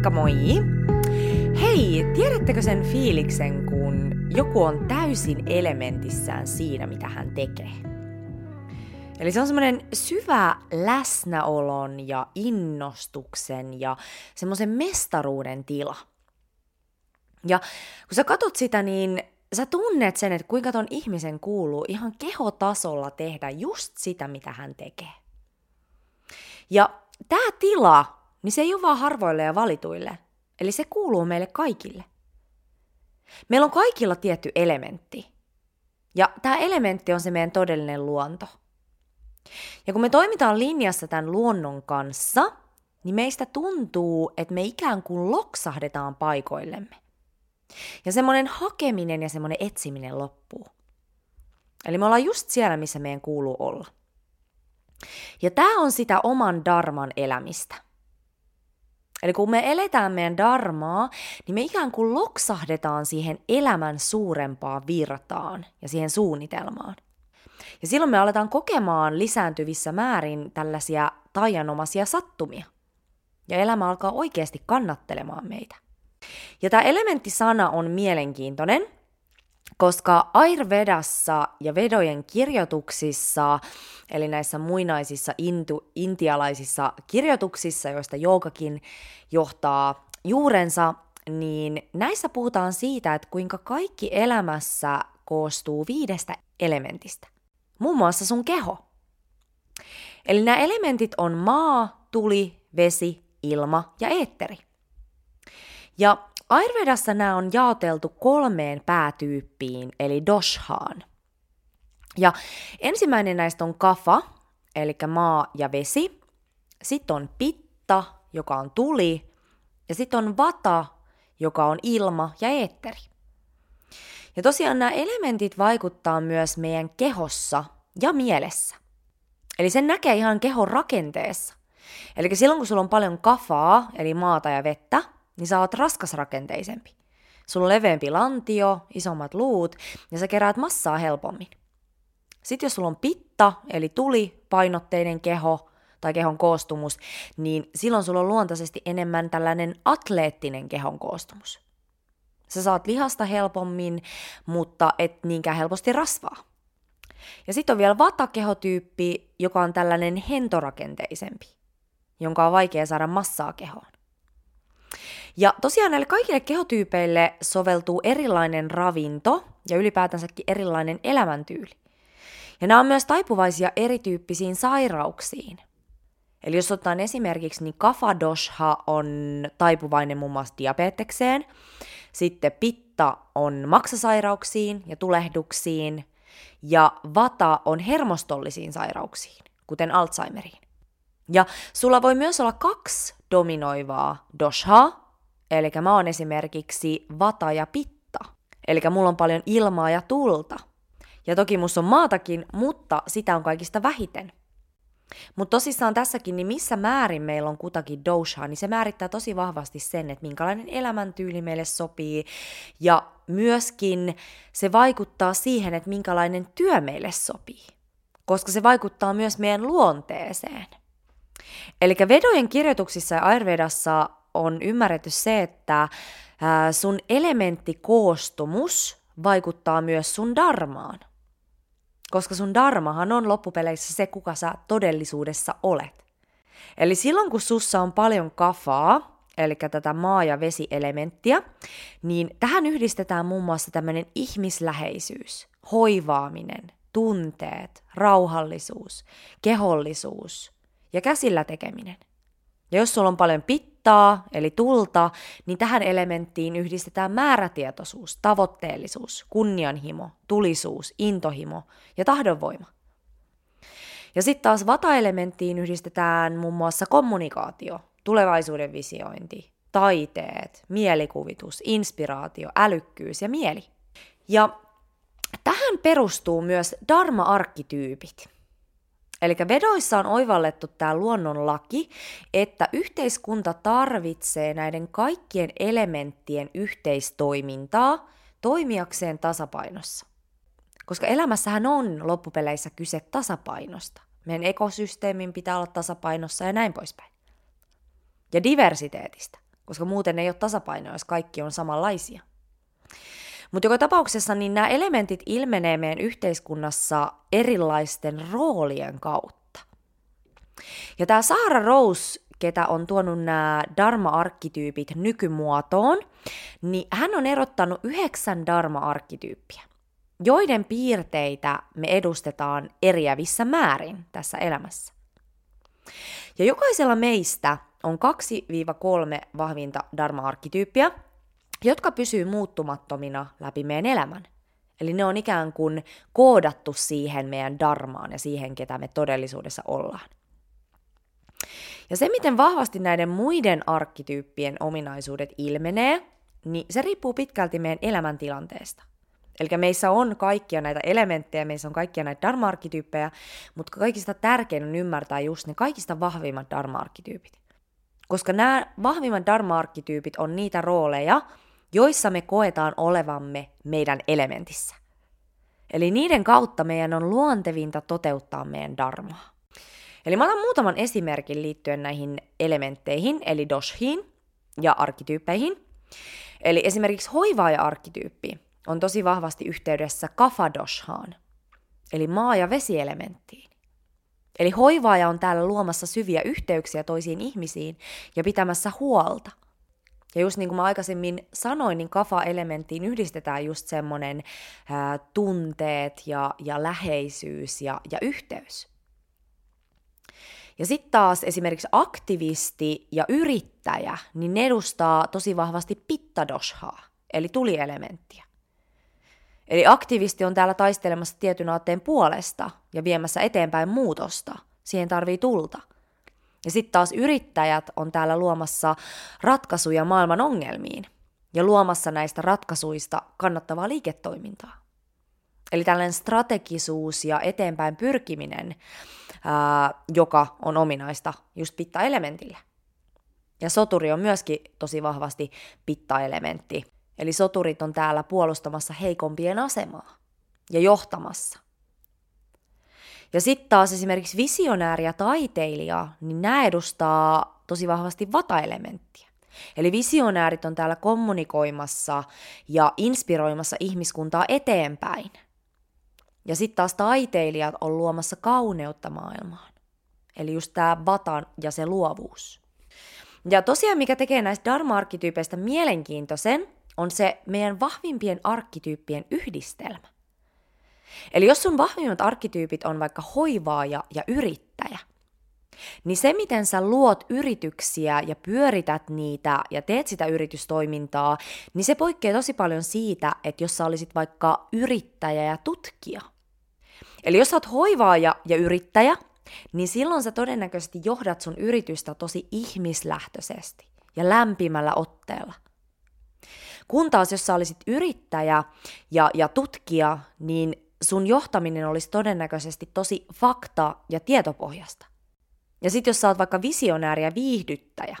Moikka moi! Hei, tiedättekö sen fiiliksen, kun joku on täysin elementissään siinä, mitä hän tekee? Eli se on semmoinen syvä läsnäolon ja innostuksen ja semmoisen mestaruuden tila. Ja kun sä katot sitä, niin sä tunnet sen, että kuinka ton ihmisen kuuluu ihan kehotasolla tehdä just sitä, mitä hän tekee. Ja tämä tila, niin se ei ole vaan harvoille ja valituille. Eli se kuuluu meille kaikille. Meillä on kaikilla tietty elementti. Ja tämä elementti on se meidän todellinen luonto. Ja kun me toimitaan linjassa tämän luonnon kanssa, niin meistä tuntuu, että me ikään kuin loksahdetaan paikoillemme. Ja semmoinen hakeminen ja semmoinen etsiminen loppuu. Eli me ollaan just siellä, missä meidän kuuluu olla. Ja tämä on sitä oman darman elämistä. Eli kun me eletään meidän darmaa, niin me ikään kuin loksahdetaan siihen elämän suurempaan virtaan ja siihen suunnitelmaan. Ja silloin me aletaan kokemaan lisääntyvissä määrin tällaisia taianomaisia sattumia. Ja elämä alkaa oikeasti kannattelemaan meitä. Ja tämä elementtisana on mielenkiintoinen, koska Ayurvedassa ja vedojen kirjoituksissa, eli näissä muinaisissa intu, intialaisissa kirjoituksissa, joista joogakin johtaa juurensa, niin näissä puhutaan siitä, että kuinka kaikki elämässä koostuu viidestä elementistä. Muun muassa sun keho. Eli nämä elementit on maa, tuli, vesi, ilma ja eetteri. Ja Ayurvedassa nämä on jaoteltu kolmeen päätyyppiin, eli doshaan. Ja ensimmäinen näistä on kafa, eli maa ja vesi. Sitten on pitta, joka on tuli. Ja sitten on vata, joka on ilma ja eetteri. Ja tosiaan nämä elementit vaikuttaa myös meidän kehossa ja mielessä. Eli sen näkee ihan kehon rakenteessa. Eli silloin kun sulla on paljon kafaa, eli maata ja vettä, niin sä oot raskasrakenteisempi. Sulla on leveämpi lantio, isommat luut ja sä keräät massaa helpommin. Sitten jos sulla on pitta, eli tuli, painotteinen keho tai kehon koostumus, niin silloin sulla on luontaisesti enemmän tällainen atleettinen kehon koostumus. Sä saat lihasta helpommin, mutta et niinkään helposti rasvaa. Ja sitten on vielä vatakehotyyppi, joka on tällainen hentorakenteisempi, jonka on vaikea saada massaa kehoon. Ja tosiaan näille kaikille kehotyypeille soveltuu erilainen ravinto ja ylipäätänsäkin erilainen elämäntyyli. Ja nämä on myös taipuvaisia erityyppisiin sairauksiin. Eli jos otetaan esimerkiksi, niin kafadosha on taipuvainen muun muassa diabetekseen, sitten pitta on maksasairauksiin ja tulehduksiin, ja vata on hermostollisiin sairauksiin, kuten Alzheimeriin. Ja sulla voi myös olla kaksi dominoivaa doshaa, eli mä oon esimerkiksi vata ja pitta, eli mulla on paljon ilmaa ja tulta. Ja toki musta on maatakin, mutta sitä on kaikista vähiten. Mutta tosissaan tässäkin, niin missä määrin meillä on kutakin doshaa, niin se määrittää tosi vahvasti sen, että minkälainen elämäntyyli meille sopii. Ja myöskin se vaikuttaa siihen, että minkälainen työ meille sopii. Koska se vaikuttaa myös meidän luonteeseen. Eli vedojen kirjoituksissa ja Ayurvedassa on ymmärretty se, että sun elementtikoostumus vaikuttaa myös sun darmaan. Koska sun darmahan on loppupeleissä se, kuka sä todellisuudessa olet. Eli silloin kun sussa on paljon kafaa, eli tätä maa- ja vesielementtiä, niin tähän yhdistetään muun muassa tämmöinen ihmisläheisyys, hoivaaminen, tunteet, rauhallisuus, kehollisuus ja käsillä tekeminen. Ja jos sulla on paljon pittaa, eli tulta, niin tähän elementtiin yhdistetään määrätietoisuus, tavoitteellisuus, kunnianhimo, tulisuus, intohimo ja tahdonvoima. Ja sitten taas vata-elementtiin yhdistetään muun muassa kommunikaatio, tulevaisuuden visiointi, taiteet, mielikuvitus, inspiraatio, älykkyys ja mieli. Ja tähän perustuu myös dharma-arkkityypit – Eli vedoissa on oivallettu tämä luonnonlaki, että yhteiskunta tarvitsee näiden kaikkien elementtien yhteistoimintaa toimijakseen tasapainossa. Koska elämässähän on loppupeleissä kyse tasapainosta. Meidän ekosysteemin pitää olla tasapainossa ja näin poispäin. Ja diversiteetistä, koska muuten ei ole tasapainoa, jos kaikki on samanlaisia. Mutta joka tapauksessa niin nämä elementit ilmenee meidän yhteiskunnassa erilaisten roolien kautta. Ja tämä Saara Rose, ketä on tuonut nämä dharma-arkkityypit nykymuotoon, niin hän on erottanut yhdeksän dharma-arkkityyppiä, joiden piirteitä me edustetaan eriävissä määrin tässä elämässä. Ja jokaisella meistä on 2-3 vahvinta dharma-arkkityyppiä, jotka pysyy muuttumattomina läpi meidän elämän. Eli ne on ikään kuin koodattu siihen meidän darmaan ja siihen, ketä me todellisuudessa ollaan. Ja se, miten vahvasti näiden muiden arkkityyppien ominaisuudet ilmenee, niin se riippuu pitkälti meidän elämäntilanteesta. Eli meissä on kaikkia näitä elementtejä, meissä on kaikkia näitä dharma-arkkityyppejä, mutta kaikista tärkein on ymmärtää just ne kaikista vahvimmat dharma-arkkityypit. Koska nämä vahvimmat dharma-arkkityypit on niitä rooleja, joissa me koetaan olevamme meidän elementissä. Eli niiden kautta meidän on luontevinta toteuttaa meidän darmaa. Eli mä otan muutaman esimerkin liittyen näihin elementteihin, eli doshiin ja arkkityyppeihin. Eli esimerkiksi hoivaaja-arkkityyppi on tosi vahvasti yhteydessä kafadoshaan, eli maa- ja vesielementtiin. Eli hoivaaja on täällä luomassa syviä yhteyksiä toisiin ihmisiin ja pitämässä huolta. Ja just niin kuin mä aikaisemmin sanoin, niin kafa-elementtiin yhdistetään just semmoinen tunteet ja, ja läheisyys ja, ja yhteys. Ja sitten taas esimerkiksi aktivisti ja yrittäjä, niin ne edustaa tosi vahvasti pittadoshaa, eli tulielementtiä. Eli aktivisti on täällä taistelemassa tietyn aatteen puolesta ja viemässä eteenpäin muutosta. Siihen tarvii tulta. Ja sitten taas yrittäjät on täällä luomassa ratkaisuja maailman ongelmiin ja luomassa näistä ratkaisuista kannattavaa liiketoimintaa. Eli tällainen strategisuus ja eteenpäin pyrkiminen, ää, joka on ominaista just pitta-elementille. Ja soturi on myöskin tosi vahvasti pitta-elementti. Eli soturit on täällä puolustamassa heikompien asemaa ja johtamassa. Ja sitten taas esimerkiksi visionääri ja taiteilija, niin nämä edustaa tosi vahvasti vata-elementtiä. Eli visionäärit on täällä kommunikoimassa ja inspiroimassa ihmiskuntaa eteenpäin. Ja sitten taas taiteilijat on luomassa kauneutta maailmaan. Eli just tämä vatan ja se luovuus. Ja tosiaan mikä tekee näistä dharma-arkkityypeistä mielenkiintoisen, on se meidän vahvimpien arkkityyppien yhdistelmä. Eli jos sun vahvimmat arkkityypit on vaikka hoivaaja ja yrittäjä, niin se, miten sä luot yrityksiä ja pyörität niitä ja teet sitä yritystoimintaa, niin se poikkeaa tosi paljon siitä, että jos sä olisit vaikka yrittäjä ja tutkija. Eli jos sä oot hoivaaja ja yrittäjä, niin silloin sä todennäköisesti johdat sun yritystä tosi ihmislähtöisesti ja lämpimällä otteella – kun taas jos sä olisit yrittäjä ja, ja tutkija, niin sun johtaminen olisi todennäköisesti tosi fakta- ja tietopohjasta. Ja sitten jos sä oot vaikka visionääri ja viihdyttäjä,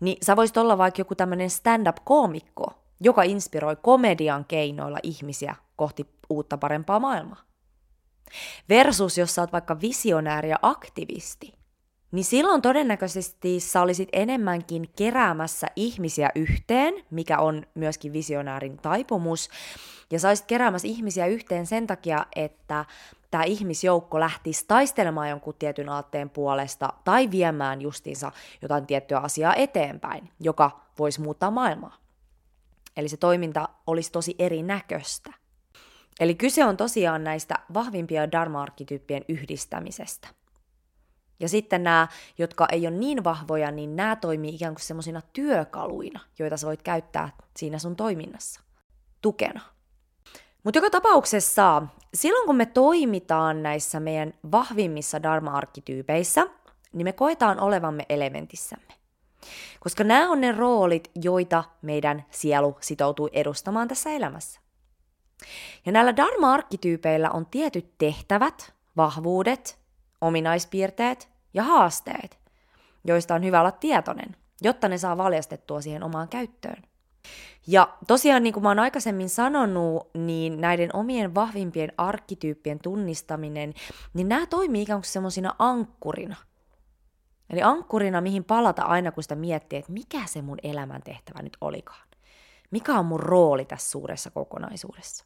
niin sä voisit olla vaikka joku tämmöinen stand-up-koomikko, joka inspiroi komedian keinoilla ihmisiä kohti uutta parempaa maailmaa. Versus jos sä oot vaikka visionääri ja aktivisti, niin silloin todennäköisesti sä olisit enemmänkin keräämässä ihmisiä yhteen, mikä on myöskin visionäärin taipumus, ja sä olisit keräämässä ihmisiä yhteen sen takia, että tämä ihmisjoukko lähtisi taistelemaan jonkun tietyn aatteen puolesta tai viemään justiinsa jotain tiettyä asiaa eteenpäin, joka voisi muuttaa maailmaa. Eli se toiminta olisi tosi erinäköistä. Eli kyse on tosiaan näistä vahvimpia dharma-arkkityyppien yhdistämisestä. Ja sitten nämä, jotka ei ole niin vahvoja, niin nämä toimii ikään kuin semmoisina työkaluina, joita sä voit käyttää siinä sun toiminnassa. Tukena. Mutta joka tapauksessa, silloin kun me toimitaan näissä meidän vahvimmissa dharma-arkkityypeissä, niin me koetaan olevamme elementissämme. Koska nämä on ne roolit, joita meidän sielu sitoutuu edustamaan tässä elämässä. Ja näillä dharma-arkkityypeillä on tietyt tehtävät, vahvuudet, ominaispiirteet ja haasteet, joista on hyvä olla tietoinen, jotta ne saa valjastettua siihen omaan käyttöön. Ja tosiaan, niin kuin mä oon aikaisemmin sanonut, niin näiden omien vahvimpien arkkityyppien tunnistaminen, niin nämä toimii ikään kuin semmoisina ankkurina. Eli ankkurina, mihin palata aina, kun sitä miettii, että mikä se mun elämän tehtävä nyt olikaan. Mikä on mun rooli tässä suuressa kokonaisuudessa.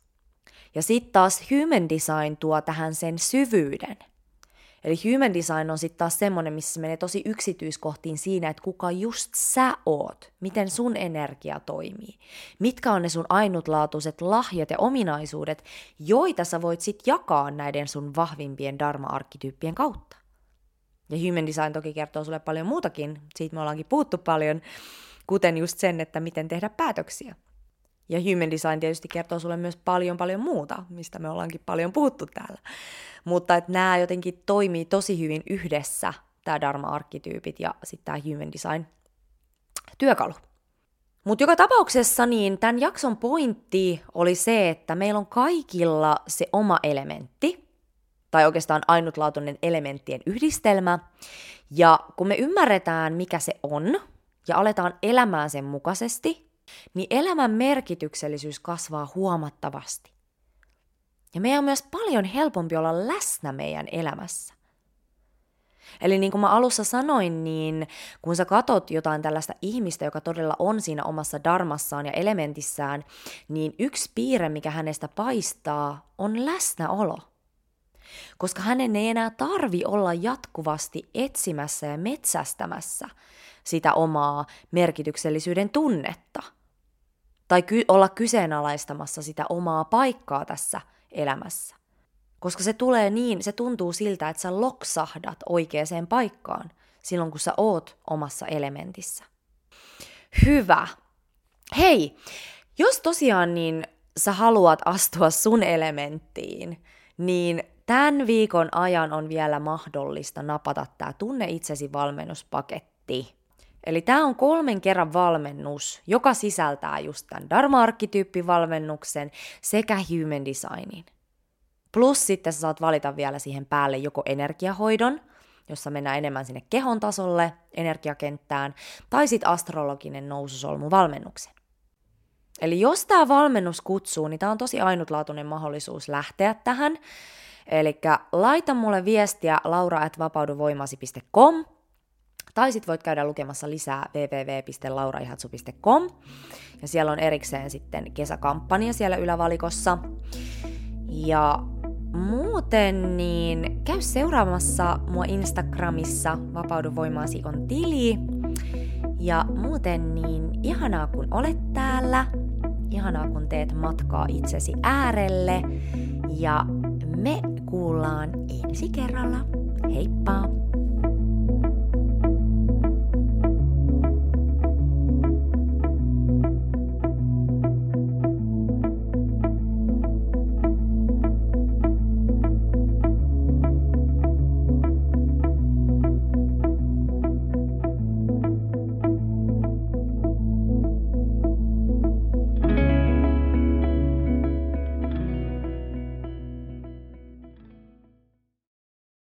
Ja sitten taas human design tuo tähän sen syvyyden – Eli human design on sitten taas semmoinen, missä se menee tosi yksityiskohtiin siinä, että kuka just sä oot, miten sun energia toimii, mitkä on ne sun ainutlaatuiset lahjat ja ominaisuudet, joita sä voit sitten jakaa näiden sun vahvimpien dharma-arkkityyppien kautta. Ja human design toki kertoo sulle paljon muutakin, siitä me ollaankin puhuttu paljon, kuten just sen, että miten tehdä päätöksiä. Ja human design tietysti kertoo sulle myös paljon paljon muuta, mistä me ollaankin paljon puhuttu täällä. Mutta että nämä jotenkin toimii tosi hyvin yhdessä, tämä Dharma-arkkityypit ja sitten tämä human design työkalu. Mutta joka tapauksessa niin tämän jakson pointti oli se, että meillä on kaikilla se oma elementti, tai oikeastaan ainutlaatuinen elementtien yhdistelmä. Ja kun me ymmärretään, mikä se on, ja aletaan elämään sen mukaisesti, niin elämän merkityksellisyys kasvaa huomattavasti. Ja meidän on myös paljon helpompi olla läsnä meidän elämässä. Eli niin kuin mä alussa sanoin, niin kun sä katot jotain tällaista ihmistä, joka todella on siinä omassa darmassaan ja elementissään, niin yksi piirre, mikä hänestä paistaa, on läsnäolo. Koska hänen ei enää tarvi olla jatkuvasti etsimässä ja metsästämässä sitä omaa merkityksellisyyden tunnetta. Tai ky- olla kyseenalaistamassa sitä omaa paikkaa tässä elämässä. Koska se tulee niin, se tuntuu siltä, että sä loksahdat oikeaan paikkaan silloin, kun sä oot omassa elementissä. Hyvä. Hei, jos tosiaan niin sä haluat astua sun elementtiin, niin tämän viikon ajan on vielä mahdollista napata tämä Tunne itsesi valmennuspaketti. Eli tämä on kolmen kerran valmennus, joka sisältää just tämän Dharma-arkkityyppivalmennuksen sekä Human Designin. Plus sitten sä saat valita vielä siihen päälle joko energiahoidon, jossa mennään enemmän sinne kehon tasolle, energiakenttään, tai sitten astrologinen noususolmuvalmennuksen. Eli jos tämä valmennus kutsuu, niin tämä on tosi ainutlaatuinen mahdollisuus lähteä tähän. Eli laita mulle viestiä laura.vapauduvoimasi.com tai sitten voit käydä lukemassa lisää www.lauraihatsu.com ja siellä on erikseen sitten kesäkampanja siellä ylävalikossa. Ja muuten niin käy seuraamassa mua Instagramissa Vapaudu voimaasi on tili. Ja muuten niin ihanaa kun olet täällä, ihanaa kun teet matkaa itsesi äärelle ja me kuullaan ensi kerralla. Heippa!